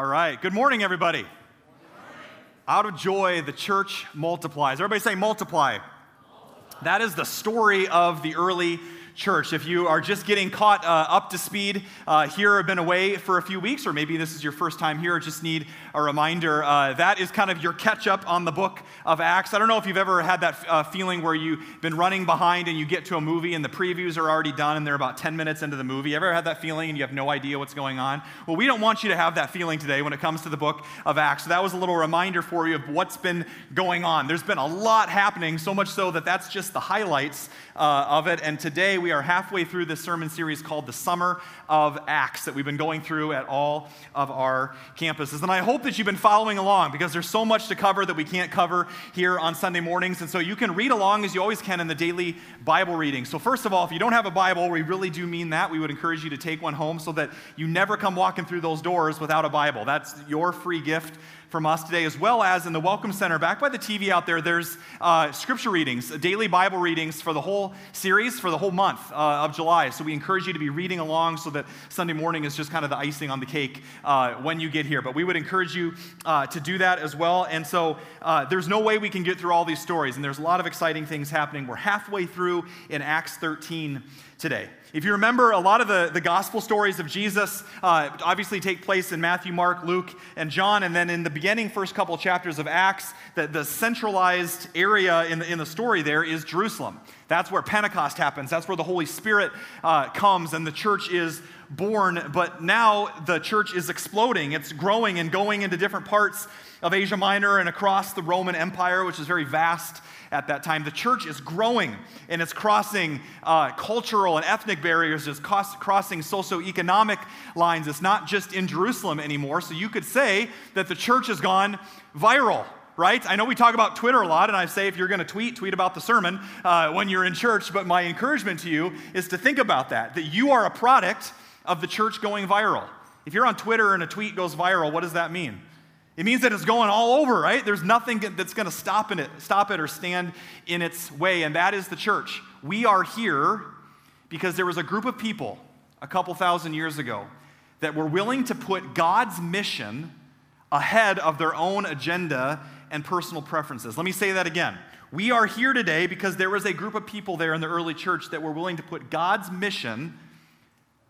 All right. Good morning, everybody. Out of joy, the church multiplies. Everybody say multiply. multiply. That is the story of the early church. If you are just getting caught uh, up to speed uh, here, have been away for a few weeks, or maybe this is your first time here, just need a reminder. Uh, that is kind of your catch up on the book of Acts. I don't know if you've ever had that uh, feeling where you've been running behind and you get to a movie and the previews are already done and they're about 10 minutes into the movie. Ever had that feeling and you have no idea what's going on? Well, we don't want you to have that feeling today when it comes to the book of Acts. So that was a little reminder for you of what's been going on. There's been a lot happening, so much so that that's just the highlights uh, of it. And today we are halfway through this sermon series called The Summer of Acts that we've been going through at all of our campuses. And I hope that you've been following along because there's so much to cover that we can't cover here on Sunday mornings. And so you can read along as you always can in the daily Bible reading. So, first of all, if you don't have a Bible, we really do mean that. We would encourage you to take one home so that you never come walking through those doors without a Bible. That's your free gift from us today, as well as in the Welcome Center, back by the TV out there, there's uh, scripture readings, daily Bible readings for the whole series, for the whole month uh, of July. So we encourage you to be reading along so that Sunday morning is just kind of the icing on the cake uh, when you get here. But we would encourage you uh, to do that as well. And so uh, there's no way we can get through all these stories, and there's a lot of exciting things happening. We're halfway through in Acts 13 today. If you remember, a lot of the, the gospel stories of Jesus uh, obviously take place in Matthew, Mark, Luke, and John. And then in the beginning, first couple chapters of Acts, the, the centralized area in the, in the story there is Jerusalem. That's where Pentecost happens. That's where the Holy Spirit uh, comes and the church is born. But now the church is exploding, it's growing and going into different parts of Asia Minor and across the Roman Empire, which is very vast at that time. The church is growing and it's crossing uh, cultural and ethnic barriers, it's crossing socioeconomic lines. It's not just in Jerusalem anymore. So you could say that the church has gone viral right? I know we talk about Twitter a lot, and I say if you're going to tweet, tweet about the sermon uh, when you're in church. But my encouragement to you is to think about that, that you are a product of the church going viral. If you're on Twitter and a tweet goes viral, what does that mean? It means that it's going all over, right? There's nothing that's going to stop it, stop it or stand in its way, and that is the church. We are here because there was a group of people a couple thousand years ago that were willing to put God's mission ahead of their own agenda and personal preferences. Let me say that again. We are here today because there was a group of people there in the early church that were willing to put God's mission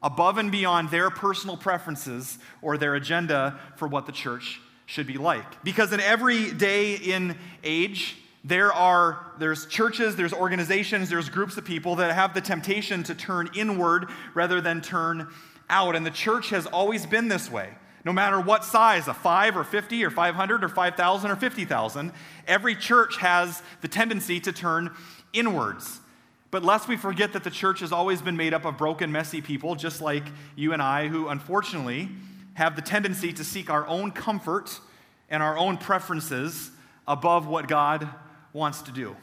above and beyond their personal preferences or their agenda for what the church should be like. Because in every day in age, there are there's churches there's organizations there's groups of people that have the temptation to turn inward rather than turn out. And the church has always been this way. No matter what size a 5 or 50 or 500 or 5000 or 50000 every church has the tendency to turn inwards. But lest we forget that the church has always been made up of broken messy people just like you and i who unfortunately have the tendency to seek our own comfort and our own preferences above what God wants to do.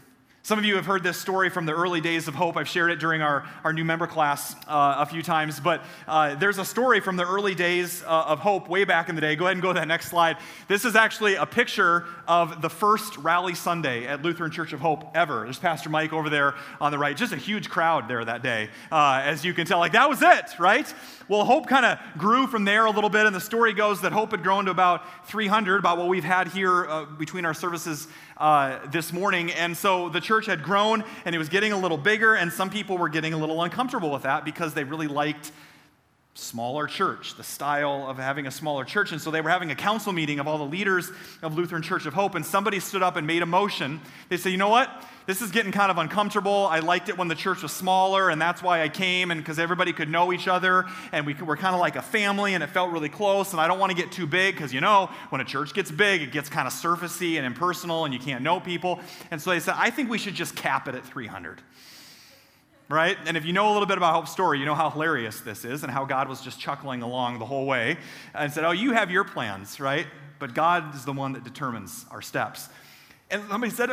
Some of you have heard this story from the early days of Hope. I've shared it during our, our new member class uh, a few times. But uh, there's a story from the early days uh, of Hope way back in the day. Go ahead and go to that next slide. This is actually a picture of the first Rally Sunday at Lutheran Church of Hope ever. There's Pastor Mike over there on the right. Just a huge crowd there that day, uh, as you can tell. Like, that was it, right? Well, Hope kind of grew from there a little bit. And the story goes that Hope had grown to about 300, about what we've had here uh, between our services uh, this morning. And so the church had grown and it was getting a little bigger, and some people were getting a little uncomfortable with that because they really liked smaller church, the style of having a smaller church. And so they were having a council meeting of all the leaders of Lutheran Church of Hope, and somebody stood up and made a motion. They said, you know what? This is getting kind of uncomfortable. I liked it when the church was smaller, and that's why I came, and because everybody could know each other, and we were kind of like a family, and it felt really close. And I don't want to get too big, because you know, when a church gets big, it gets kind of surfacey and impersonal, and you can't know people. And so they said, I think we should just cap it at 300 right? And if you know a little bit about Hope's story, you know how hilarious this is and how God was just chuckling along the whole way and said, Oh, you have your plans, right? But God is the one that determines our steps. And somebody said,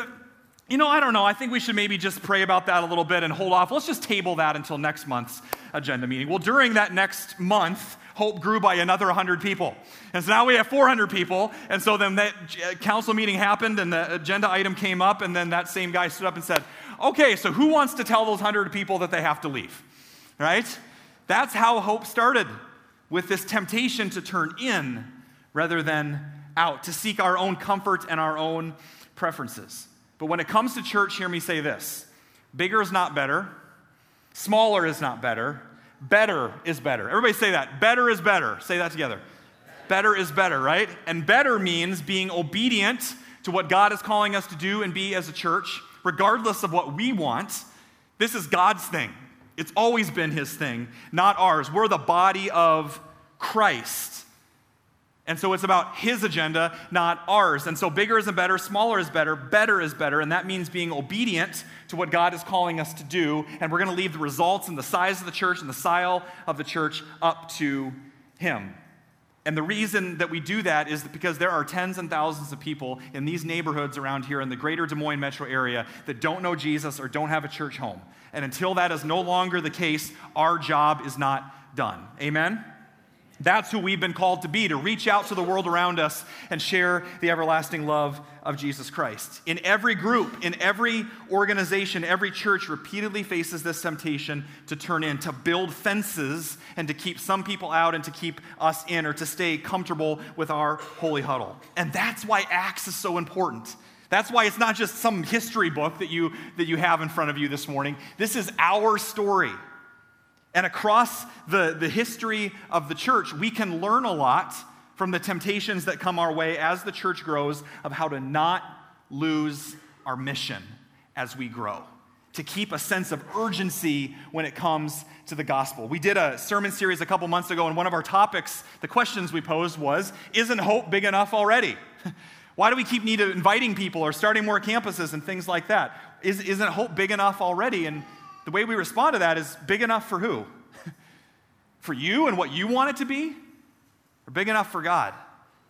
You know, I don't know. I think we should maybe just pray about that a little bit and hold off. Let's just table that until next month's agenda meeting. Well, during that next month, Hope grew by another 100 people. And so now we have 400 people. And so then that council meeting happened and the agenda item came up, and then that same guy stood up and said, okay, so who wants to tell those 100 people that they have to leave? Right? That's how hope started with this temptation to turn in rather than out, to seek our own comfort and our own preferences. But when it comes to church, hear me say this bigger is not better, smaller is not better, better is better. Everybody say that. Better is better. Say that together. Better is better, right? And better means being obedient to what God is calling us to do and be as a church, regardless of what we want. This is God's thing. It's always been His thing, not ours. We're the body of Christ. And so it's about his agenda, not ours. And so bigger isn't better, smaller is better, better is better. And that means being obedient to what God is calling us to do. And we're going to leave the results and the size of the church and the style of the church up to him. And the reason that we do that is because there are tens and thousands of people in these neighborhoods around here in the greater Des Moines metro area that don't know Jesus or don't have a church home. And until that is no longer the case, our job is not done. Amen? That's who we've been called to be, to reach out to the world around us and share the everlasting love of Jesus Christ. In every group, in every organization, every church repeatedly faces this temptation to turn in, to build fences and to keep some people out and to keep us in or to stay comfortable with our holy huddle. And that's why Acts is so important. That's why it's not just some history book that you, that you have in front of you this morning. This is our story. And across the, the history of the church, we can learn a lot from the temptations that come our way as the church grows of how to not lose our mission as we grow, to keep a sense of urgency when it comes to the gospel. We did a sermon series a couple months ago, and one of our topics, the questions we posed was Isn't hope big enough already? Why do we keep need inviting people or starting more campuses and things like that? Is, isn't hope big enough already? And the way we respond to that is big enough for who? for you and what you want it to be? Or big enough for God?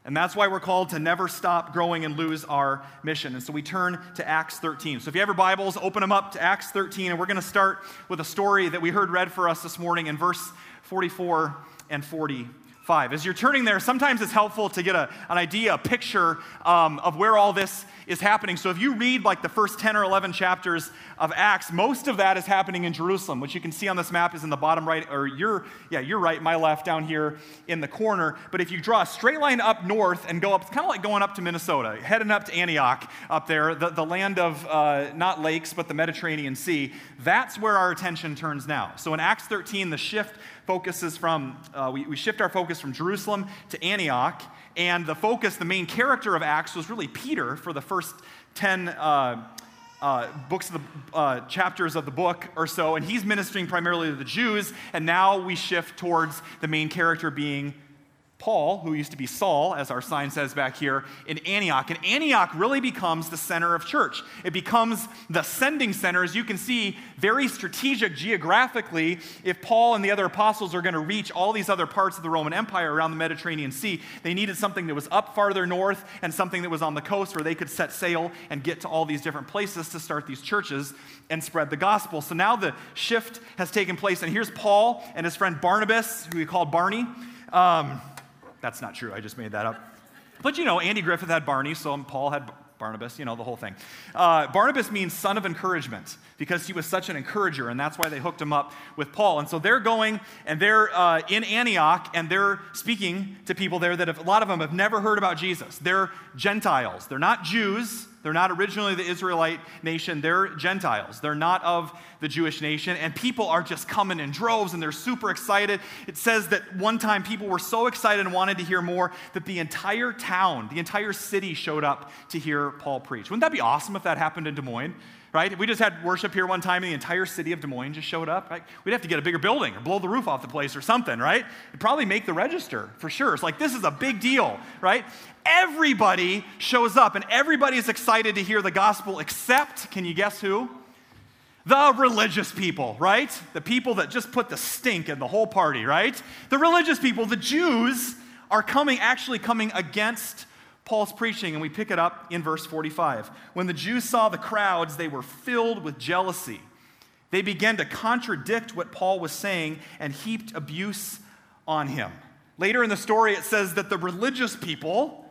And that's why we're called to never stop growing and lose our mission. And so we turn to Acts 13. So if you have your Bibles, open them up to Acts 13. And we're going to start with a story that we heard read for us this morning in verse 44 and 40. 5. As you're turning there, sometimes it's helpful to get a, an idea, a picture um, of where all this is happening. So if you read like the first 10 or 11 chapters of Acts, most of that is happening in Jerusalem, which you can see on this map is in the bottom right, or your, yeah, your right, my left down here in the corner. But if you draw a straight line up north and go up, it's kind of like going up to Minnesota, heading up to Antioch up there, the, the land of uh, not lakes, but the Mediterranean Sea, that's where our attention turns now. So in Acts 13, the shift focuses from, uh, we, we shift our focus from Jerusalem to Antioch. And the focus, the main character of Acts was really Peter for the first 10 uh, uh, books of the uh, chapters of the book or so. And he's ministering primarily to the Jews. And now we shift towards the main character being Paul, who used to be Saul, as our sign says back here, in Antioch. And Antioch really becomes the center of church. It becomes the sending center, as you can see, very strategic geographically. If Paul and the other apostles are going to reach all these other parts of the Roman Empire around the Mediterranean Sea, they needed something that was up farther north and something that was on the coast where they could set sail and get to all these different places to start these churches and spread the gospel. So now the shift has taken place. And here's Paul and his friend Barnabas, who we call Barney. Um, that's not true. I just made that up. But you know, Andy Griffith had Barney, so Paul had Barnabas, you know, the whole thing. Uh, Barnabas means son of encouragement because he was such an encourager, and that's why they hooked him up with Paul. And so they're going and they're uh, in Antioch and they're speaking to people there that have, a lot of them have never heard about Jesus. They're Gentiles, they're not Jews. They're not originally the Israelite nation, they're Gentiles. They're not of the Jewish nation. And people are just coming in droves and they're super excited. It says that one time people were so excited and wanted to hear more that the entire town, the entire city showed up to hear Paul preach. Wouldn't that be awesome if that happened in Des Moines? right? We just had worship here one time and the entire city of Des Moines just showed up, right? we'd have to get a bigger building or blow the roof off the place or something, right? It'd probably make the register for sure. It's like, this is a big deal, right? Everybody shows up and everybody is excited to hear the gospel except, can you guess who? The religious people, right? The people that just put the stink in the whole party, right? The religious people, the Jews, are coming, actually coming against Paul's preaching, and we pick it up in verse 45. When the Jews saw the crowds, they were filled with jealousy. They began to contradict what Paul was saying and heaped abuse on him. Later in the story, it says that the religious people,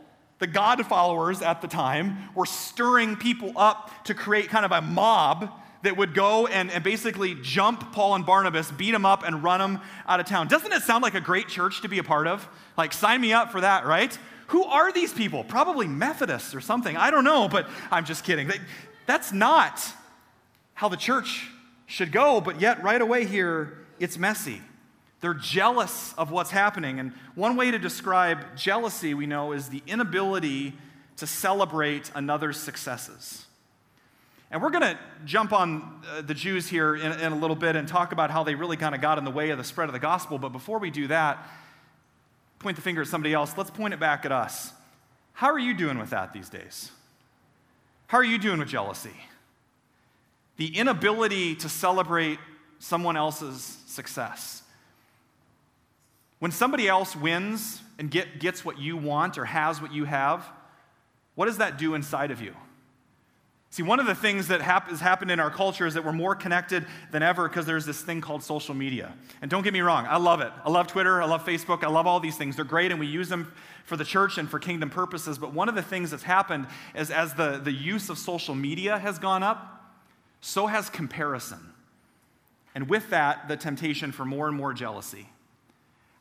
the God followers at the time, were stirring people up to create kind of a mob that would go and, and basically jump Paul and Barnabas, beat them up, and run them out of town. Doesn't it sound like a great church to be a part of? Like, sign me up for that, right? Who are these people? Probably Methodists or something. I don't know, but I'm just kidding. That's not how the church should go, but yet right away here, it's messy. They're jealous of what's happening. And one way to describe jealousy, we know, is the inability to celebrate another's successes. And we're going to jump on uh, the Jews here in, in, a little bit and talk about how they really kind of got in the way of the spread of the gospel. But before we do that, point the finger at somebody else. Let's point it back at us. How are you doing with that these days? How are you doing with jealousy? The inability to celebrate someone else's success. When somebody else wins and get, gets what you want or has what you have, what does that do inside of you? See, one of the things that hap- has happened in our culture is that we're more connected than ever because there's this thing called social media. And don't get me wrong, I love it. I love Twitter, I love Facebook, I love all these things. They're great and we use them for the church and for kingdom purposes. But one of the things that's happened is as the, the use of social media has gone up, so has comparison. And with that, the temptation for more and more jealousy.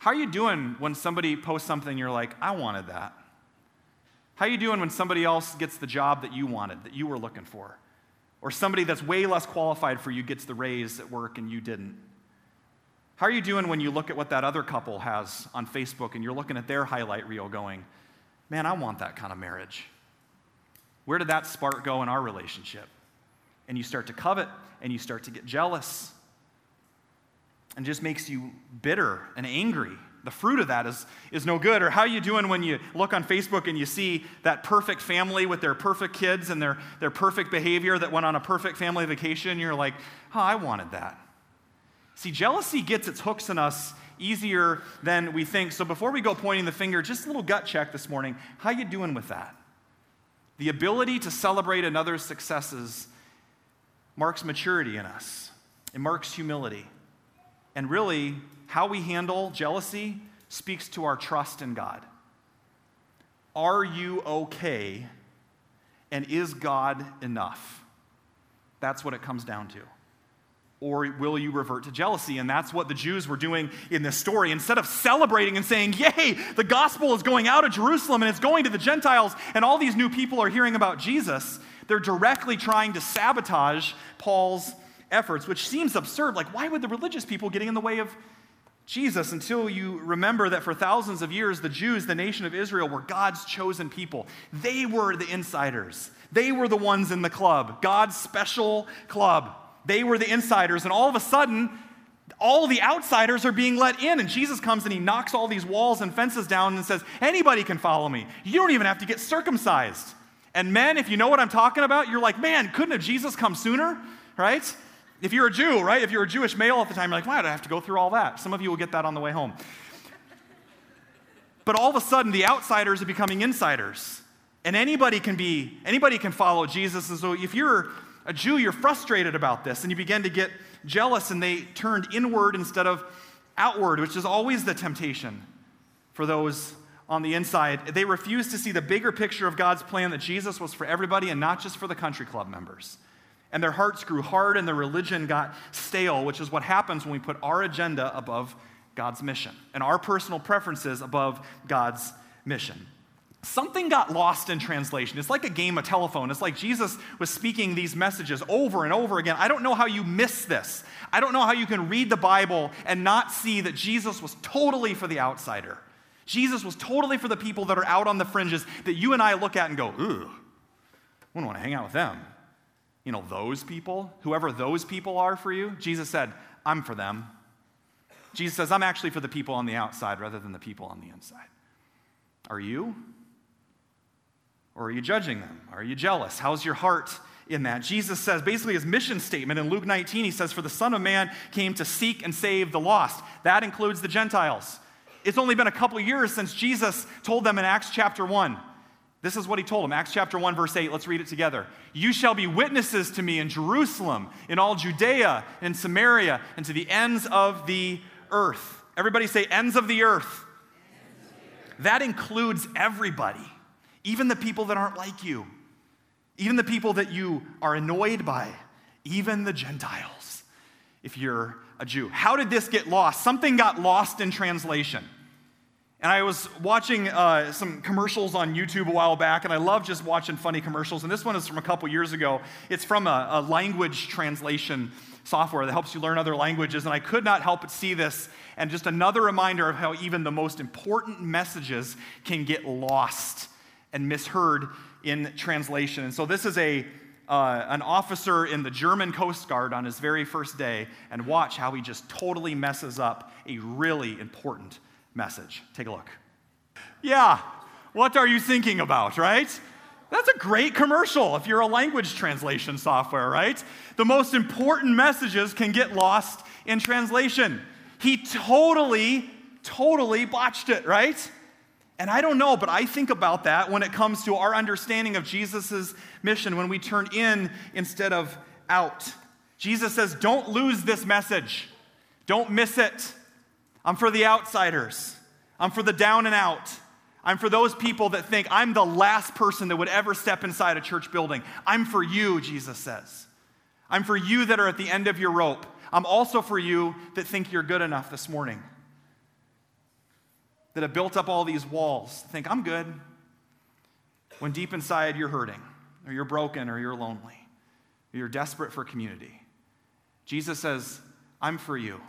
How are you doing when somebody posts something you're like, I wanted that? How are you doing when somebody else gets the job that you wanted, that you were looking for? Or somebody that's way less qualified for you gets the raise at work and you didn't? How are you doing when you look at what that other couple has on Facebook and you're looking at their highlight reel going, man, I want that kind of marriage? Where did that spark go in our relationship? And you start to covet and you start to get jealous. And just makes you bitter and angry the fruit of that is, is no good. Or how you doing when you look on Facebook and you see that perfect family with their perfect kids and their, their perfect behavior that went on a perfect family vacation? You're like, oh, I wanted that. See, jealousy gets its hooks in us easier than we think. So before we go pointing the finger, just a little gut check this morning. How you doing with that? The ability to celebrate another's successes marks maturity in us. It marks humility. And really, how we handle jealousy speaks to our trust in God. Are you okay? And is God enough? That's what it comes down to. Or will you revert to jealousy? And that's what the Jews were doing in this story. Instead of celebrating and saying, Yay, the gospel is going out of Jerusalem and it's going to the Gentiles, and all these new people are hearing about Jesus, they're directly trying to sabotage Paul's efforts, which seems absurd. Like, why would the religious people getting in the way of Jesus until you remember that for thousands of years, the Jews, the nation of Israel, were God's chosen people. They were the insiders, they were the ones in the club, God's special club. They were the insiders, and all of a sudden, all the outsiders are being let in. And Jesus comes and he knocks all these walls and fences down and says, Anybody can follow me. You don't even have to get circumcised. And men, if you know what I'm talking about, you're like, Man, couldn't have Jesus come sooner? Right? If you're a Jew, right? If you're a Jewish male at the time, you're like, why do I have to go through all that? Some of you will get that on the way home. But all of a sudden, the outsiders are becoming insiders. And anybody can be, anybody can follow Jesus. And so if you're a Jew, you're frustrated about this, and you begin to get jealous, and they turned inward instead of outward, which is always the temptation for those on the inside. They refuse to see the bigger picture of God's plan that Jesus was for everybody and not just for the country club members and their hearts grew hard and their religion got stale, which is what happens when we put our agenda above God's mission and our personal preferences above God's mission. Something got lost in translation. It's like a game of telephone. It's like Jesus was speaking these messages over and over again. I don't know how you miss this. I don't know how you can read the Bible and not see that Jesus was totally for the outsider. Jesus was totally for the people that are out on the fringes that you and I look at and go, ooh, I wouldn't want to hang out with them you know, those people, whoever those people are for you, Jesus said, I'm for them. Jesus says, I'm actually for the people on the outside rather than the people on the inside. Are you? Or are you judging them? Are you jealous? How's your heart in that? Jesus says, basically, his mission statement in Luke 19, he says, For the Son of Man came to seek and save the lost. That includes the Gentiles. It's only been a couple years since Jesus told them in Acts chapter 1 this is what he told him. Acts chapter 1, verse 8. Let's read it together. You shall be witnesses to me in Jerusalem, in all Judea, in Samaria, and to the ends of the earth. Everybody say, ends of the earth. That includes everybody, even the people that aren't like you, even the people that you are annoyed by, even the Gentiles, if you're a Jew. How did this get lost? Something got lost in translation. And I was watching uh, some commercials on YouTube a while back, and I love just watching funny commercials. And this one is from a couple years ago. It's from a, a language translation software that helps you learn other languages. And I could not help but see this, and just another reminder of how even the most important messages can get lost and misheard in translation. And so this is a uh, an officer in the German Coast Guard on his very first day, and watch how he just totally messes up a really important message. Take a look. Yeah, what are you thinking about, right? That's a great commercial if you're a language translation software, right? The most important messages can get lost in translation. He totally, totally botched it, right? And I don't know, but I think about that when it comes to our understanding of Jesus' mission when we turn in instead of out. Jesus says, Don't lose this message, don't miss it. I'm for the outsiders. I'm for the down and out. I'm for those people that think I'm the last person that would ever step inside a church building. I'm for you, Jesus says. I'm for you that are at the end of your rope. I'm also for you that think you're good enough this morning, that have built up all these walls, think I'm good, when deep inside you're hurting, or you're broken, or you're lonely, or you're desperate for community. Jesus says, I'm for you.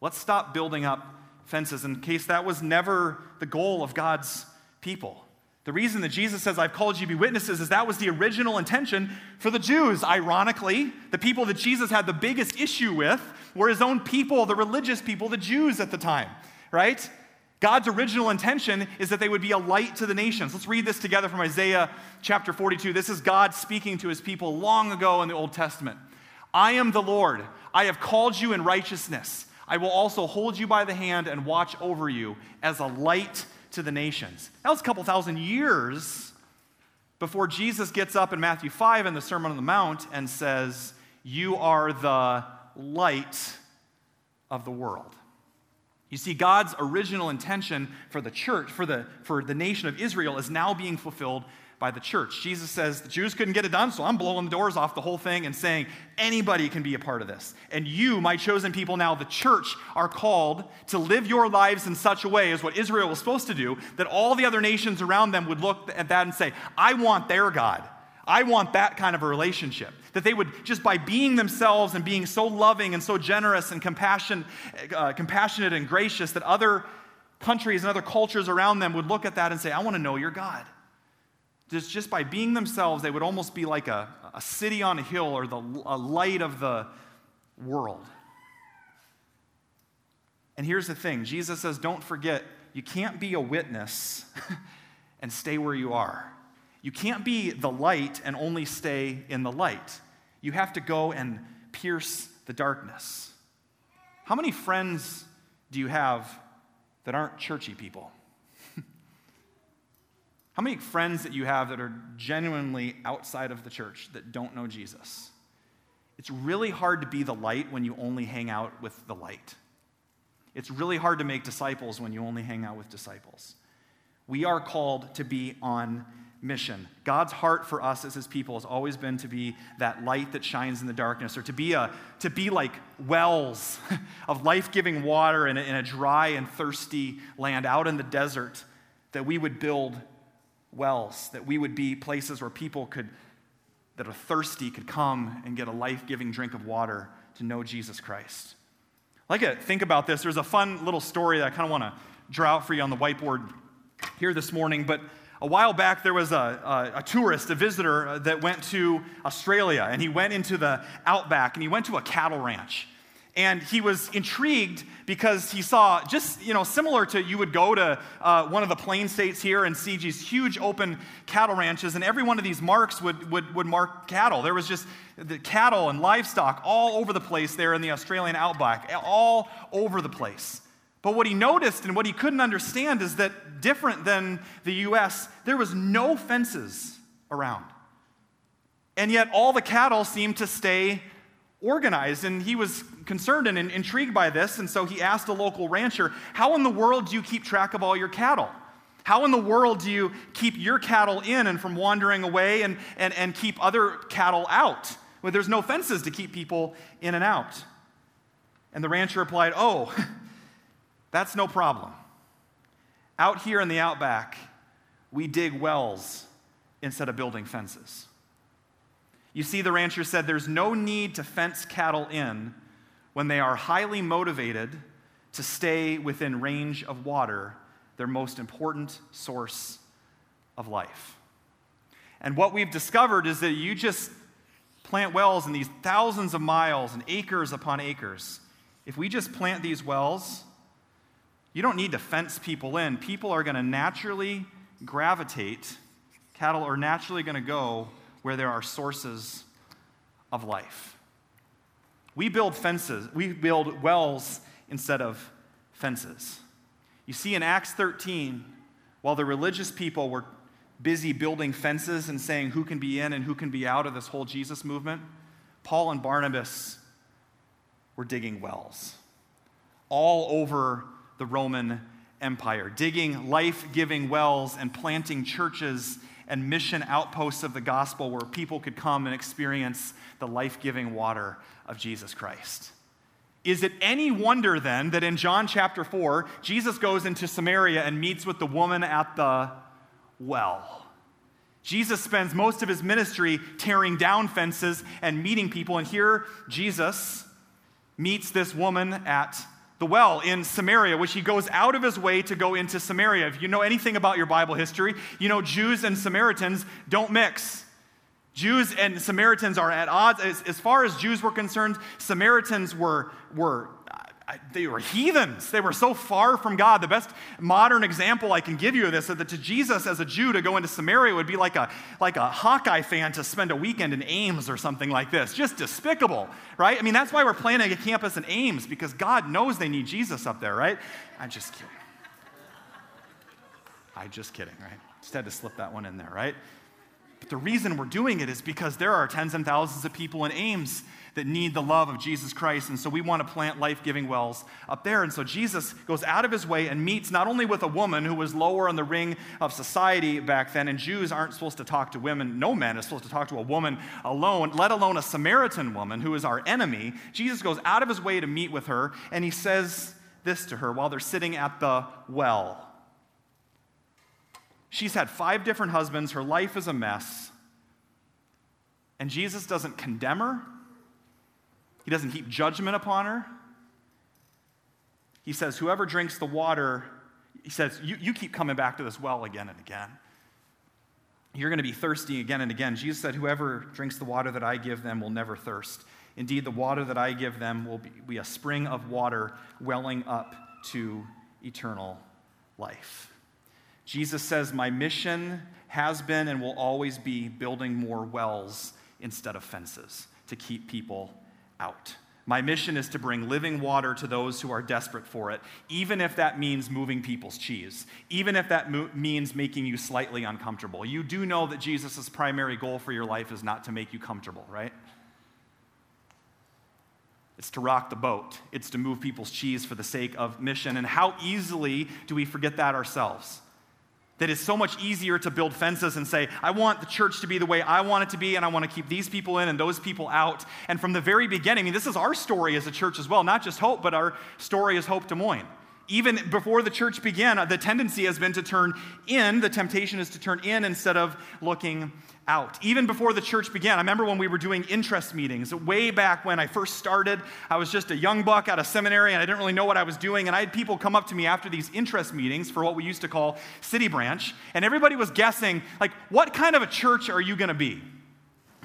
Let's stop building up fences in case that was never the goal of God's people. The reason that Jesus says, I've called you to be witnesses, is that was the original intention for the Jews. Ironically, the people that Jesus had the biggest issue with were his own people, the religious people, the Jews at the time, right? God's original intention is that they would be a light to the nations. Let's read this together from Isaiah chapter 42. This is God speaking to his people long ago in the Old Testament. I am the Lord. I have called you in righteousness. I will also hold you by the hand and watch over you as a light to the nations. That was a couple thousand years before Jesus gets up in Matthew 5 in the Sermon on the Mount and says, You are the light of the world. You see, God's original intention for the church, for the, for the nation of Israel, is now being fulfilled by the church. Jesus says the Jews couldn't get it done, so I'm blowing the doors off the whole thing and saying anybody can be a part of this. And you, my chosen people now, the church, are called to live your lives in such a way as what Israel was supposed to do, that all the other nations around them would look at that and say, I want their God. I want that kind of a relationship. That they would, just by being themselves and being so loving and so generous and compassion, uh, compassionate and gracious, that other countries and other cultures around them would look at that and say, I want to know your God. Just, just by being themselves, they would almost be like a, a city on a hill or the a light of the world. And here's the thing Jesus says, don't forget, you can't be a witness and stay where you are. You can't be the light and only stay in the light. You have to go and pierce the darkness. How many friends do you have that aren't churchy people? How many friends that you have that are genuinely outside of the church that don't know Jesus? It's really hard to be the light when you only hang out with the light. It's really hard to make disciples when you only hang out with disciples. We are called to be on mission. God's heart for us as his people has always been to be that light that shines in the darkness, or to be, a, to be like wells of life giving water in a, in a dry and thirsty land out in the desert, that we would build wells, that we would be places where people could, that are thirsty, could come and get a life giving drink of water to know Jesus Christ. I like to think about this. There's a fun little story that I kind of want to draw out for you on the whiteboard here this morning, but a while back, there was a, a, a, tourist, a visitor uh, that went to Australia, and he went into the outback and he went to a cattle ranch and he was intrigued because he saw just you know similar to you would go to uh, one of the plain states here and see these huge open cattle ranches and every one of these marks would, would, would mark cattle there was just the cattle and livestock all over the place there in the australian outback all over the place but what he noticed and what he couldn't understand is that different than the us there was no fences around and yet all the cattle seemed to stay organized. And he was concerned and intrigued by this. And so he asked a local rancher, How in the world do you keep track of all your cattle? How in the world do you keep your cattle in and from wandering away and, and, and keep other cattle out? Well, there's no fences to keep people in and out. And the rancher replied, Oh, that's no problem. Out here in the outback, we dig wells instead of building fences. You see, the rancher said there's no need to fence cattle in when they are highly motivated to stay within range of water, their most important source of life. And what we've discovered is that you just plant wells in these thousands of miles and acres upon acres. If we just plant these wells, you don't need to fence people in. People are going to naturally gravitate, cattle are naturally going to go where there are sources of life. We build fences, we build wells instead of fences. You see, in Acts 13, while the religious people were busy building fences and saying who can be in and who can be out of this whole Jesus movement, Paul and Barnabas were digging wells all over the Roman Empire, digging life giving wells and planting churches and mission outposts of the gospel where people could come and experience the life giving water of Jesus Christ. Is it any wonder then that in John chapter 4, Jesus goes into Samaria and meets with the woman at the well? Jesus spends most of his ministry tearing down fences and meeting people, and here Jesus meets this woman at the well in Samaria, which he goes out of his way to go into Samaria. If you know anything about your Bible history, you know Jews and Samaritans don't mix. Jews and Samaritans are at odds. As, as far as Jews were concerned, Samaritans were, were they were heathens. They were so far from God. The best modern example I can give you of this is that to Jesus as a Jew to go into Samaria would be like a, like a Hawkeye fan to spend a weekend in Ames or something like this. Just despicable, right? I mean, that's why we're planning a campus in Ames because God knows they need Jesus up there, right? I'm just kidding. I'm just kidding, right? Just had to slip that one in there, right? But the reason we're doing it is because there are tens and thousands of people in Ames that need the love of Jesus Christ. And so we want to plant life giving wells up there. And so Jesus goes out of his way and meets not only with a woman who was lower on the ring of society back then, and Jews aren't supposed to talk to women, no man is supposed to talk to a woman alone, let alone a Samaritan woman who is our enemy. Jesus goes out of his way to meet with her, and he says this to her while they're sitting at the well. She's had five different husbands. Her life is a mess. And Jesus doesn't condemn her, he doesn't heap judgment upon her. He says, Whoever drinks the water, he says, you, you keep coming back to this well again and again. You're going to be thirsty again and again. Jesus said, Whoever drinks the water that I give them will never thirst. Indeed, the water that I give them will be, be a spring of water welling up to eternal life. Jesus says, My mission has been and will always be building more wells instead of fences to keep people out. My mission is to bring living water to those who are desperate for it, even if that means moving people's cheese, even if that mo- means making you slightly uncomfortable. You do know that Jesus' primary goal for your life is not to make you comfortable, right? It's to rock the boat, it's to move people's cheese for the sake of mission. And how easily do we forget that ourselves? That it's so much easier to build fences and say, I want the church to be the way I want it to be, and I want to keep these people in and those people out. And from the very beginning, I mean, this is our story as a church as well, not just Hope, but our story as Hope Des Moines even before the church began, the tendency has been to turn in. The temptation is to turn in instead of looking out. Even before the church began, I remember when we were doing interest meetings, way back when I first started. I was just a young buck out of seminary and I didn't really know what I was doing. And I had people come up to me after these interest meetings for what we used to call City Branch. And everybody was guessing, like, what kind of a church are you going to be?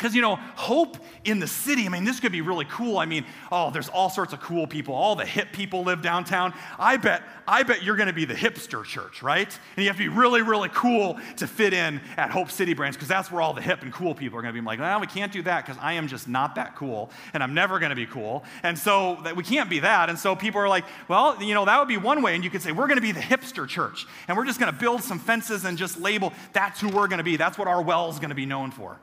Because, you know, hope in the city, I mean, this could be really cool. I mean, oh, there's all sorts of cool people. All the hip people live downtown. I bet, I bet you're going to be the hipster church, right? And you have to be really, really cool to fit in at Hope City Branch because that's where all the hip and cool people are going to be I'm like, well, we can't do that because I am just not that cool and I'm never going to be cool. And so that we can't be that. And so people are like, well, you know, that would be one way. And you could say, we're going to be the hipster church and we're just going to build some fences and just label that's who we're going to be. That's what our well is going to be known for.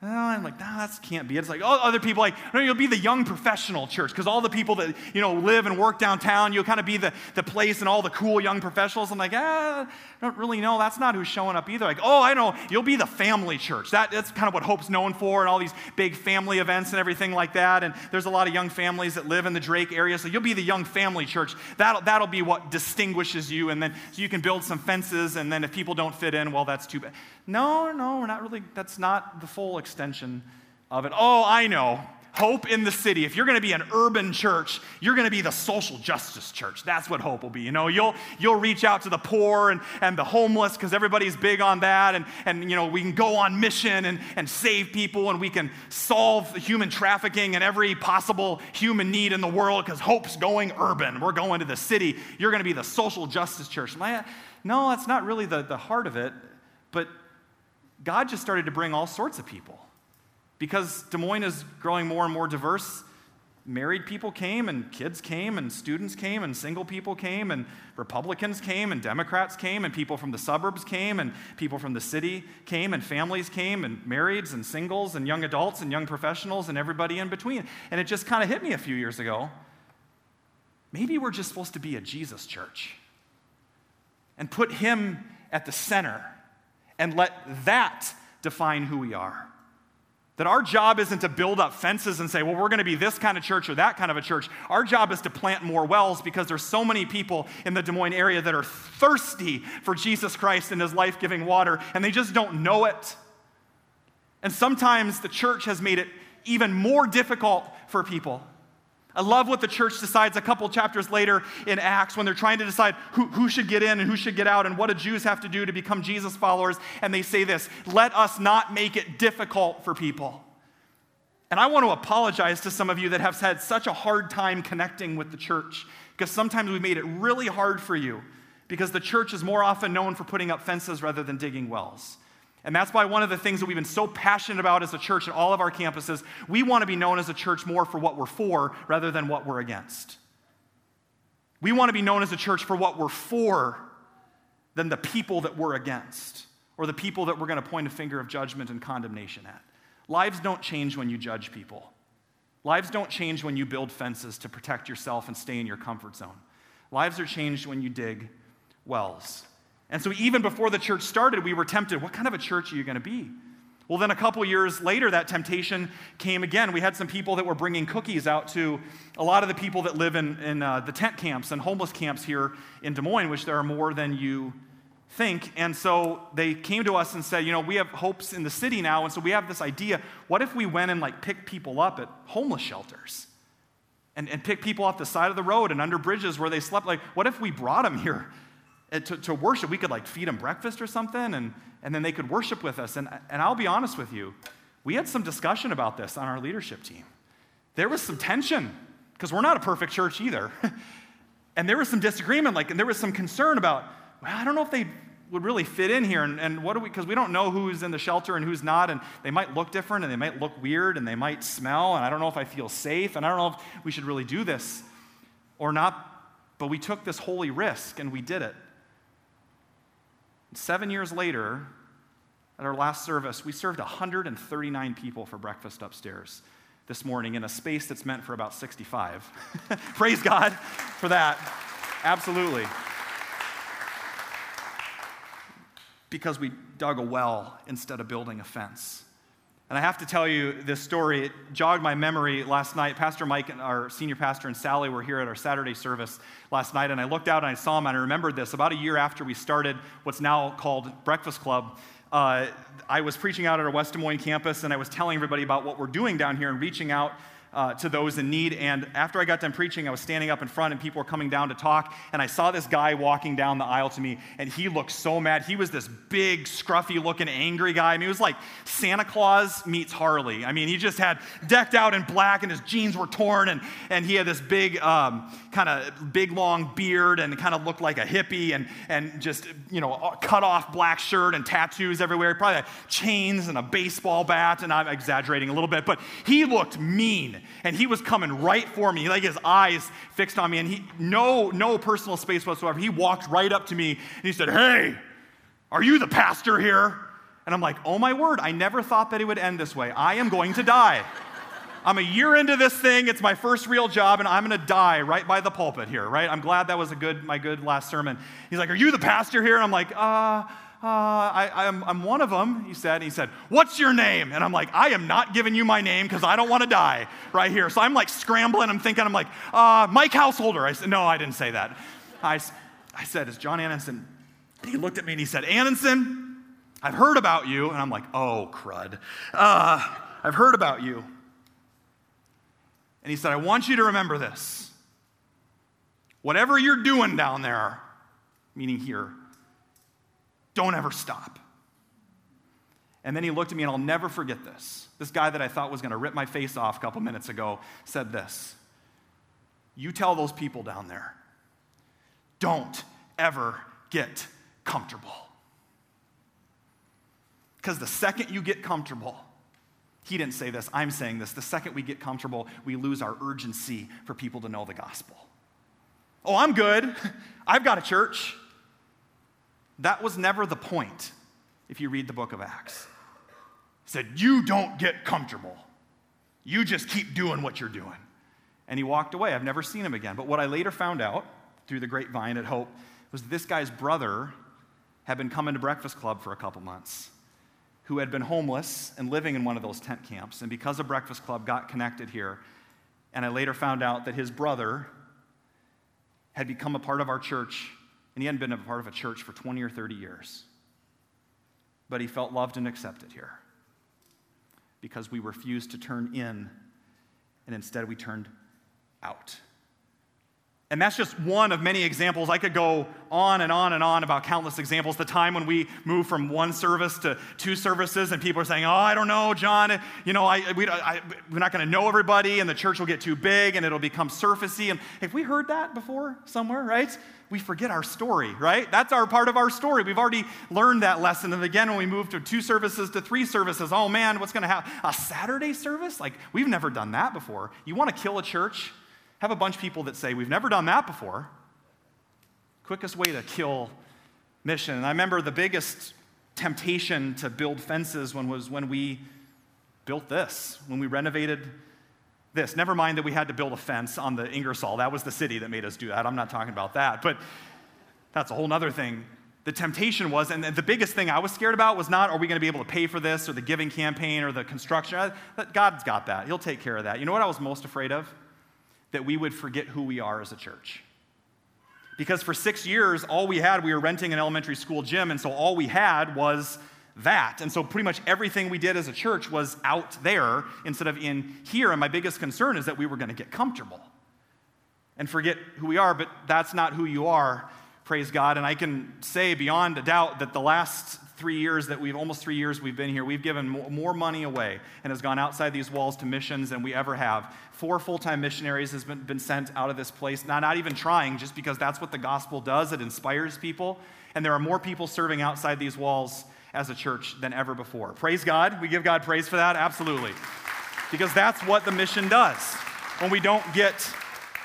Oh, I'm like, nah, that can't be it. It's like, oh, other people like, no, you'll be the young professional church because all the people that, you know, live and work downtown, you'll kind of be the, the place and all the cool young professionals. I'm like, ah, I don't really know. That's not who's showing up either. Like, oh, I know, you'll be the family church. That, that's kind of what Hope's known for and all these big family events and everything like that. And there's a lot of young families that live in the Drake area. So you'll be the young family church. That'll, that'll be what distinguishes you. And then so you can build some fences. And then if people don't fit in, well, that's too bad. No, no, we're not really, that's not the full extension of it. Oh, I know. Hope in the city. If you're going to be an urban church, you're going to be the social justice church. That's what hope will be. You know, you'll, you'll reach out to the poor and, and the homeless because everybody's big on that. And, and, you know, we can go on mission and, and save people and we can solve human trafficking and every possible human need in the world because hope's going urban. We're going to the city. You're going to be the social justice church. No, that's not really the, the heart of it. But God just started to bring all sorts of people. Because Des Moines is growing more and more diverse, married people came, and kids came, and students came, and single people came, and Republicans came, and Democrats came, and people from the suburbs came, and people from the city came, and families came, and marrieds, and singles, and young adults, and young professionals, and everybody in between. And it just kind of hit me a few years ago. Maybe we're just supposed to be a Jesus church and put him at the center and let that define who we are. That our job isn't to build up fences and say, well, we're going to be this kind of church or that kind of a church. Our job is to plant more wells because there's so many people in the Des Moines area that are thirsty for Jesus Christ and his life giving water, and they just don't know it. And sometimes the church has made it even more difficult for people. I love what the church decides a couple chapters later in Acts when they're trying to decide who, who should get in and who should get out and what do Jews have to do to become Jesus followers. And they say this let us not make it difficult for people. And I want to apologize to some of you that have had such a hard time connecting with the church because sometimes we made it really hard for you because the church is more often known for putting up fences rather than digging wells. And that's why one of the things that we've been so passionate about as a church at all of our campuses, we want to be known as a church more for what we're for rather than what we're against. We want to be known as a church for what we're for than the people that we're against or the people that we're going to point a finger of judgment and condemnation at. Lives don't change when you judge people. Lives don't change when you build fences to protect yourself and stay in your comfort zone. Lives are changed when you dig wells. And so, even before the church started, we were tempted what kind of a church are you going to be? Well, then a couple years later, that temptation came again. We had some people that were bringing cookies out to a lot of the people that live in, in uh, the tent camps and homeless camps here in Des Moines, which there are more than you think. And so they came to us and said, you know, we have hopes in the city now. And so we have this idea what if we went and like picked people up at homeless shelters? And, and pick people off the side of the road and under bridges where they slept. Like, what if we brought them here to, to worship, we could like feed them breakfast or something, and, and then they could worship with us. And, and I'll be honest with you, we had some discussion about this on our leadership team. There was some tension, because we're not a perfect church either. and there was some disagreement, like, and there was some concern about, well, I don't know if they would really fit in here, and, and what do we, because we don't know who's in the shelter and who's not, and they might look different, and they might look weird, and they might smell, and I don't know if I feel safe, and I don't know if we should really do this or not. But we took this holy risk, and we did it. Seven years later, at our last service, we served 139 people for breakfast upstairs this morning in a space that's meant for about 65. Praise God for that. Absolutely. Because we dug a well instead of building a fence. And I have to tell you this story. It jogged my memory last night. Pastor Mike, and our senior pastor, and Sally were here at our Saturday service last night, and I looked out and I saw them, and I remembered this. About a year after we started what's now called Breakfast Club, uh, I was preaching out at our West Des Moines campus, and I was telling everybody about what we're doing down here and reaching out uh, to those in need. And after I got done preaching, I was standing up in front and people were coming down to talk. And I saw this guy walking down the aisle to me, and he looked so mad. He was this big, scruffy looking, angry guy. I mean, he was like Santa Claus meets Harley. I mean, he just had decked out in black, and his jeans were torn, and, and he had this big, um, kind of big, long beard, and kind of looked like a hippie, and, and just, you know, cut off black shirt and tattoos everywhere. Probably had chains and a baseball bat, and I'm exaggerating a little bit, but he looked mean and he was coming right for me, like his eyes fixed on me, and he no no personal space whatsoever. He walked right up to me and he said, "Hey, are you the pastor here?" And I'm like, oh my word, I never thought that it would end this way. I am going to die. I'm a year into this thing. It's my first real job, and I'm going to die right by the pulpit here, right? I'm glad that was a good, my good last sermon. He's like, Are you the pastor here? And I'm like, Uh, uh, I, I'm, I'm one of them, he said. And He said, What's your name? And I'm like, I am not giving you my name because I don't want to die right here. So I'm like scrambling. I'm thinking, I'm like, uh, Mike Housholder. I said, No, I didn't say that. I, I said, It's John Annenson. He looked at me and he said, Annenson, I've heard about you. And I'm like, Oh, crud. Uh, I've heard about you. And he said, I want you to remember this. Whatever you're doing down there, meaning here, don't ever stop. And then he looked at me, and I'll never forget this. This guy that I thought was going to rip my face off a couple minutes ago said this You tell those people down there, don't ever get comfortable. Because the second you get comfortable, he didn't say this, I'm saying this. The second we get comfortable, we lose our urgency for people to know the gospel. Oh, I'm good. I've got a church. That was never the point if you read the book of Acts. He said, You don't get comfortable. You just keep doing what you're doing. And he walked away. I've never seen him again. But what I later found out through the grapevine at Hope was this guy's brother had been coming to Breakfast Club for a couple months, who had been homeless and living in one of those tent camps. And because of Breakfast Club, got connected here. And I later found out that his brother had become a part of our church and he hadn't been a part of a church for 20 or 30 years. But he felt loved and accepted here because we refused to turn in and instead we turned out. And that's just one of many examples. I could go on and on and on about countless examples. The time when we moved from one service to two services, and people are saying, Oh, I don't know, John. You know, I, we, we're not going to know everybody, and the church will get too big, and it'll become surfacey. And have we heard that before somewhere, right? We forget our story, right? That's our part of our story. We've already learned that lesson. And again, when we move to two services to three services, oh man, what's going to happen? A Saturday service? Like, we've never done that before. You want to kill a church? have a bunch of people that say, We've never done that before. Quickest way to kill mission. And I remember the biggest temptation to build fences when was when we built this, when we renovated this. Never mind that we had to build a fence on the Ingersoll. That was the city that made us do that. I'm not talking about that. But that's a whole other thing. The temptation was, and the biggest thing I was scared about was not, are we going to be able to pay for this or the giving campaign or the construction? God's got that. He'll take care of that. You know what I was most afraid of? that we would forget who we are as a church. Because for six years, all we had, we were renting an elementary school gym, and so all we had was that. And so pretty much everything we did as a church was out there instead of in here. And my biggest concern is that we were going to get comfortable and forget who we are, but that's not who you are, praise God. And I can say beyond a doubt that the last three years that we've almost three years we've been here, we've given more money away and has gone outside these walls to missions than we ever have. Four full time missionaries has been, been sent out of this place, not, not even trying, just because that's what the gospel does. It inspires people. And there are more people serving outside these walls as a church than ever before. Praise God. We give God praise for that. Absolutely. Because that's what the mission does. When we don't get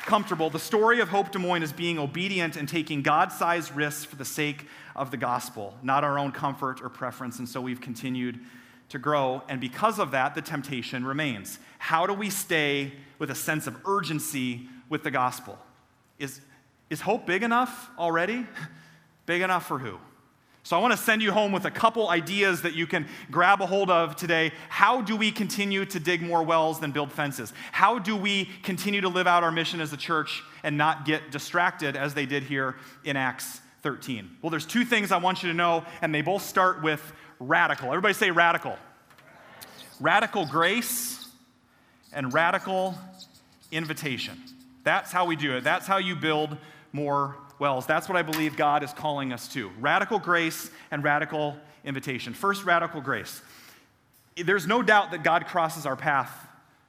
comfortable, the story of Hope Des Moines is being obedient and taking God sized risks for the sake of the gospel, not our own comfort or preference. And so we've continued to grow. And because of that, the temptation remains. How do we stay with a sense of urgency with the gospel? Is, is hope big enough already? big enough for who? So I want to send you home with a couple ideas that you can grab a hold of today. How do we continue to dig more wells than build fences? How do we continue to live out our mission as a church and not get distracted as they did here in Acts 13? Well, there's two things I want you to know, and they both start with radical. Everybody say radical. Radical grace and radical invitation. That's how we do it. That's how you build more wells. That's what I believe God is calling us to radical grace and radical invitation. First, radical grace. There's no doubt that God crosses our path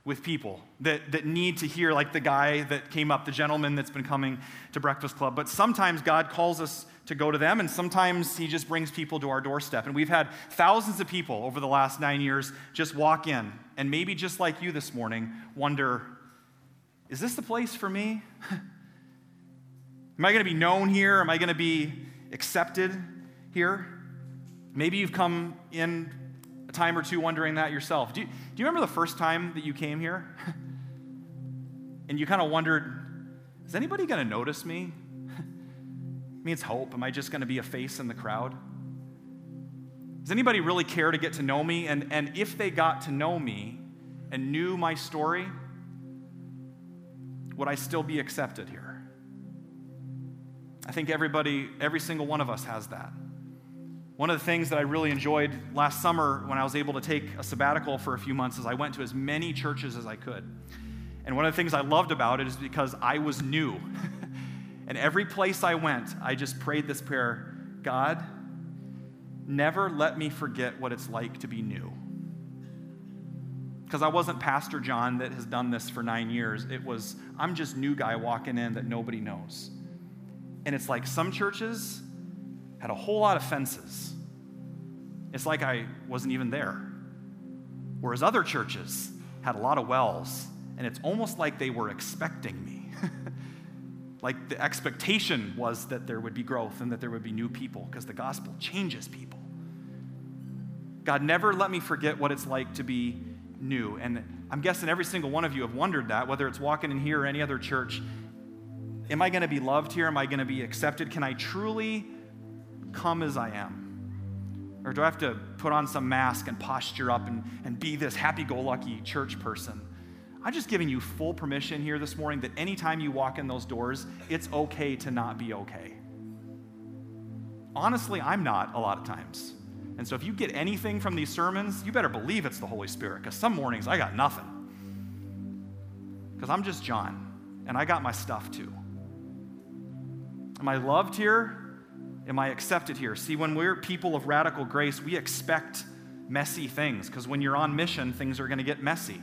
with people that, that need to hear, like the guy that came up, the gentleman that's been coming to Breakfast Club. But sometimes God calls us to go to them, and sometimes He just brings people to our doorstep. And we've had thousands of people over the last nine years just walk in, and maybe just like you this morning, wonder is this the place for me? Am I going to be known here? Am I going to be accepted here? Maybe you've come in a time or two wondering that yourself. Do you, do you remember the first time that you came here? and you kind of wondered, is anybody going to notice me? I mean, it's hope. Am I just going to be a face in the crowd? Does anybody really care to get to know me? And, and if they got to know me and knew my story, would I still be accepted here? I think everybody, every single one of us has that. One of the things that I really enjoyed last summer when I was able to take a sabbatical for a few months is I went to as many churches as I could. And one of the things I loved about it is because I was new. and every place I went, I just prayed this prayer God, never let me forget what it's like to be new. Because I wasn't Pastor John that has done this for nine years. It was, I'm just new guy walking in that nobody knows. And it's like some churches had a whole lot of fences. It's like I wasn't even there. Whereas other churches had a lot of wells, and it's almost like they were expecting me. like the expectation was that there would be growth and that there would be new people because the gospel changes people. God, never let me forget what it's like to be new. And I'm guessing every single one of you have wondered that, whether it's walking in here or any other church. Am I going to be loved here? Am I going to be accepted? Can I truly come as I am? Or do I have to put on some mask and posture up and, and be this happy go lucky church person? I'm just giving you full permission here this morning that anytime you walk in those doors, it's okay to not be okay. Honestly, I'm not a lot of times. And so if you get anything from these sermons, you better believe it's the Holy Spirit, because some mornings I got nothing. Because I'm just John, and I got my stuff too. Am I loved here? Am I accepted here? See, when we're people of radical grace, we expect messy things, because when you're on mission, things are going to get messy.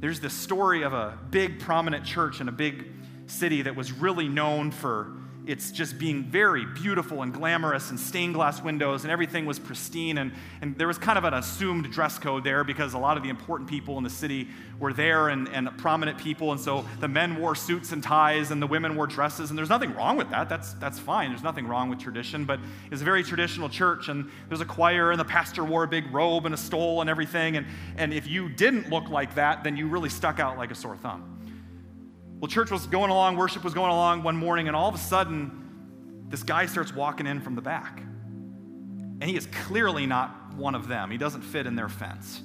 There's this story of a big, prominent church in a big city that was really known for it's just being very beautiful and glamorous and stained glass windows and everything was pristine and, and there was kind of an assumed dress code there because a lot of the important people in the city were there and, and prominent people and so the men wore suits and ties and the women wore dresses and there's nothing wrong with that. That's, that's fine. There's nothing wrong with tradition but it's a very traditional church and there's a choir and the pastor wore a big robe and a stole and everything and, and if you didn't look like that then you really stuck out like a sore thumb well, church was going along, worship was going along one morning, and all of a sudden, this guy starts walking in from the back. And he is clearly not one of them. He doesn't fit in their fence.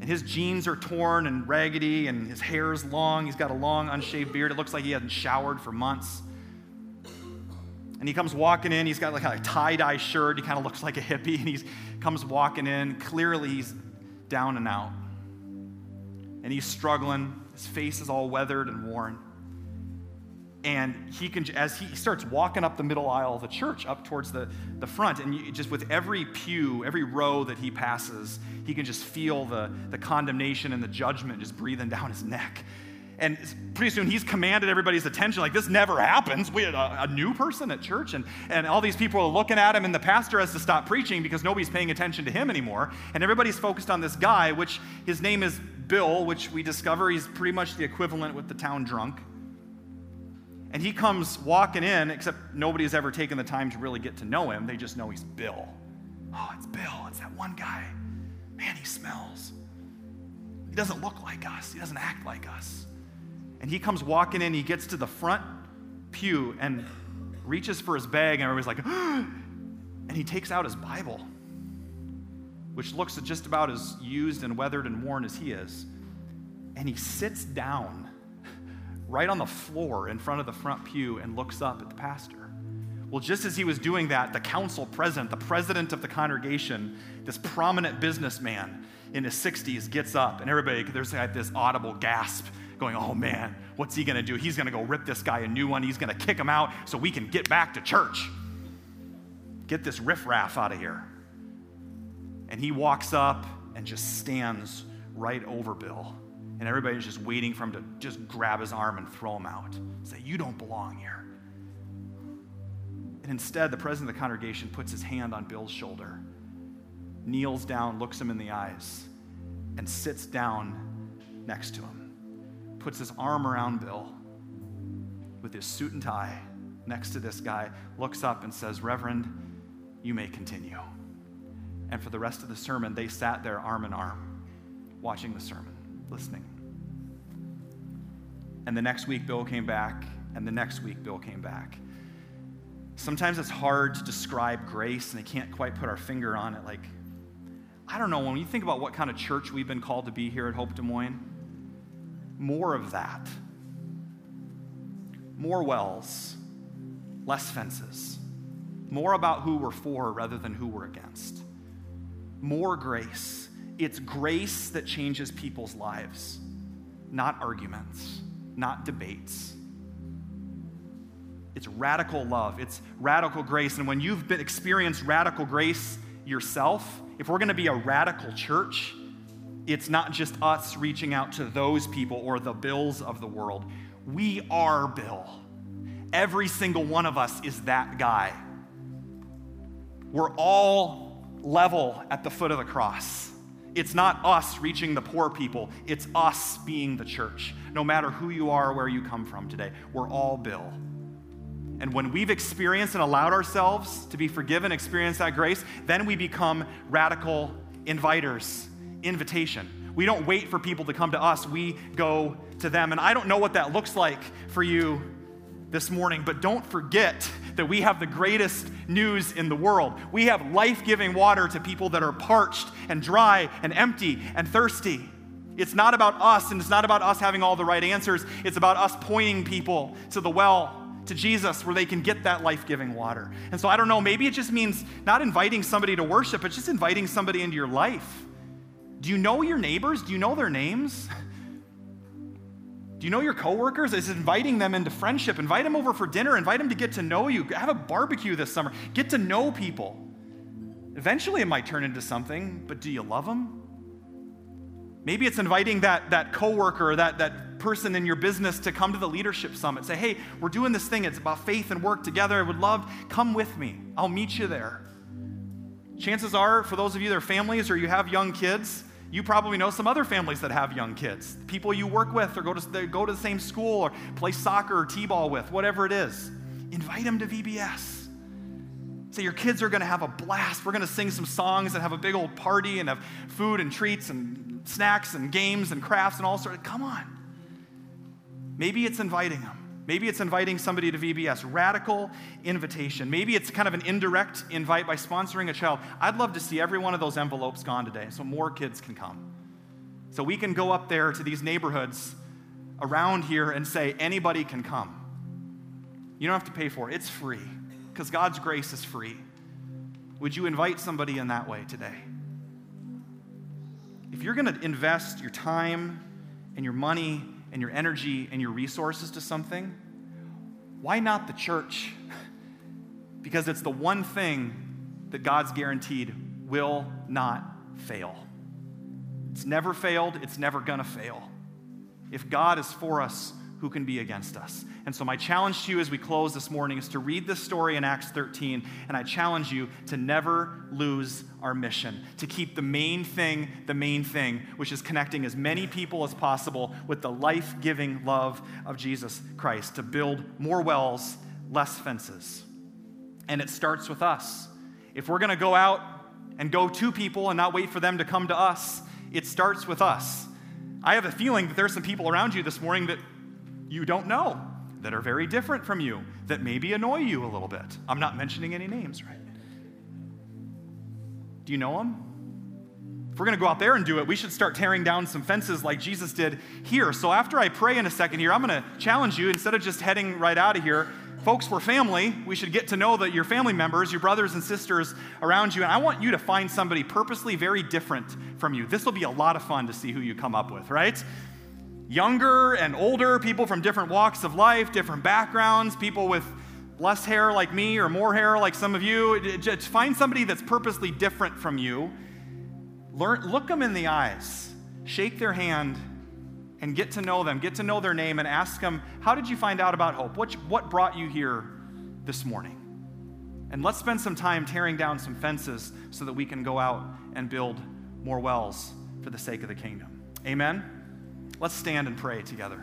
And his jeans are torn and raggedy, and his hair is long. He's got a long, unshaved beard. It looks like he hasn't showered for months. And he comes walking in. He's got like a tie dye shirt. He kind of looks like a hippie. And he comes walking in. Clearly, he's down and out. And he's struggling. His face is all weathered and worn. And he can, as he starts walking up the middle aisle of the church, up towards the, the front, and you, just with every pew, every row that he passes, he can just feel the, the condemnation and the judgment just breathing down his neck. And pretty soon he's commanded everybody's attention. Like, this never happens. We had a, a, new person at church, and, and all these people are looking at him, and the pastor has to stop preaching because nobody's paying attention to him anymore. And everybody's focused on this guy, which his name is Bill, which we discover he's pretty much the equivalent with the town drunk. And he comes walking in, except nobody has ever taken the time to really get to know him. They just know he's Bill. Oh, it's Bill. It's that one guy. Man, he smells. He doesn't look like us, he doesn't act like us. And he comes walking in, he gets to the front pew and reaches for his bag, and everybody's like, and he takes out his Bible which looks just about as used and weathered and worn as he is. And he sits down right on the floor in front of the front pew and looks up at the pastor. Well, just as he was doing that, the council president, the president of the congregation, this prominent businessman in his 60s, gets up, and everybody, there's like this audible gasp going, oh man, what's he gonna do? He's gonna go rip this guy a new one. He's gonna kick him out so we can get back to church. Get this riffraff out of here. And he walks up and just stands right over Bill. And everybody's just waiting for him to just grab his arm and throw him out. Say, You don't belong here. And instead, the president of the congregation puts his hand on Bill's shoulder, kneels down, looks him in the eyes, and sits down next to him. Puts his arm around Bill with his suit and tie next to this guy, looks up and says, Reverend, you may continue. And for the rest of the sermon, they sat there arm in arm, watching the sermon, listening. And the next week, Bill came back, and the next week, Bill came back. Sometimes it's hard to describe grace, and I can't quite put our finger on it. Like, I don't know, when you think about what kind of church we've been called to be here at Hope Des Moines, more of that. More wells, less fences. More about who we're for rather than who we're against. More grace. It's grace that changes people's lives, not arguments, not debates. It's radical love, it's radical grace. And when you've been experienced radical grace yourself, if we're going to be a radical church, it's not just us reaching out to those people or the bills of the world. We are Bill. Every single one of us is that guy. We're all level at the foot of the cross. It's not us reaching the poor people, it's us being the church. No matter who you are or where you come from today, we're all Bill. And when we've experienced and allowed ourselves to be forgiven, experience that grace, then we become radical inviters, invitation. We don't wait for people to come to us, we go to them. And I don't know what that looks like for you this morning, but don't forget that we have the greatest news in the world. We have life giving water to people that are parched and dry and empty and thirsty. It's not about us, and it's not about us having all the right answers. It's about us pointing people to the well to Jesus where they can get that life giving water. And so I don't know, maybe it just means not inviting somebody to worship, but just inviting somebody into your life. Do you know your neighbors? Do you know their names? Do you know your coworkers? Is inviting them into friendship. Invite them over for dinner. Invite them to get to know you. Have a barbecue this summer. Get to know people. Eventually, it might turn into something, but do you love them? Maybe it's inviting that, that coworker, that, that person in your business to come to the leadership summit. Say, hey, we're doing this thing. It's about faith and work together. I would love, come with me. I'll meet you there. Chances are, for those of you that are families or you have young kids, you probably know some other families that have young kids. People you work with or go to, go to the same school or play soccer or t ball with, whatever it is. Invite them to VBS. Say, your kids are going to have a blast. We're going to sing some songs and have a big old party and have food and treats and snacks and games and crafts and all sorts. Of- Come on. Maybe it's inviting them. Maybe it's inviting somebody to VBS, radical invitation. Maybe it's kind of an indirect invite by sponsoring a child. I'd love to see every one of those envelopes gone today so more kids can come. So we can go up there to these neighborhoods around here and say, anybody can come. You don't have to pay for it, it's free because God's grace is free. Would you invite somebody in that way today? If you're going to invest your time and your money and your energy and your resources to something, why not the church? because it's the one thing that God's guaranteed will not fail. It's never failed, it's never gonna fail. If God is for us, who can be against us? And so, my challenge to you as we close this morning is to read this story in Acts 13, and I challenge you to never lose our mission, to keep the main thing the main thing, which is connecting as many people as possible with the life giving love of Jesus Christ, to build more wells, less fences. And it starts with us. If we're going to go out and go to people and not wait for them to come to us, it starts with us. I have a feeling that there's some people around you this morning that you don't know that are very different from you, that maybe annoy you a little bit. I'm not mentioning any names, right? Do you know them? If we're going to go out there and do it, we should start tearing down some fences like Jesus did here. So after I pray in a second here, I'm going to challenge you instead of just heading right out of here. Folks, we're family. We should get to know that your family members, your brothers and sisters around you. And I want you to find somebody purposely very different from you. This will be a lot of fun to see who you come up with, right? Younger and older, people from different walks of life, different backgrounds, people with less hair like me or more hair like some of you. Just find somebody that's purposely different from you. Learn, look them in the eyes, shake their hand, and get to know them, get to know their name, and ask them, How did you find out about hope? What, what brought you here this morning? And let's spend some time tearing down some fences so that we can go out and build more wells for the sake of the kingdom. Amen. Let's stand and pray together.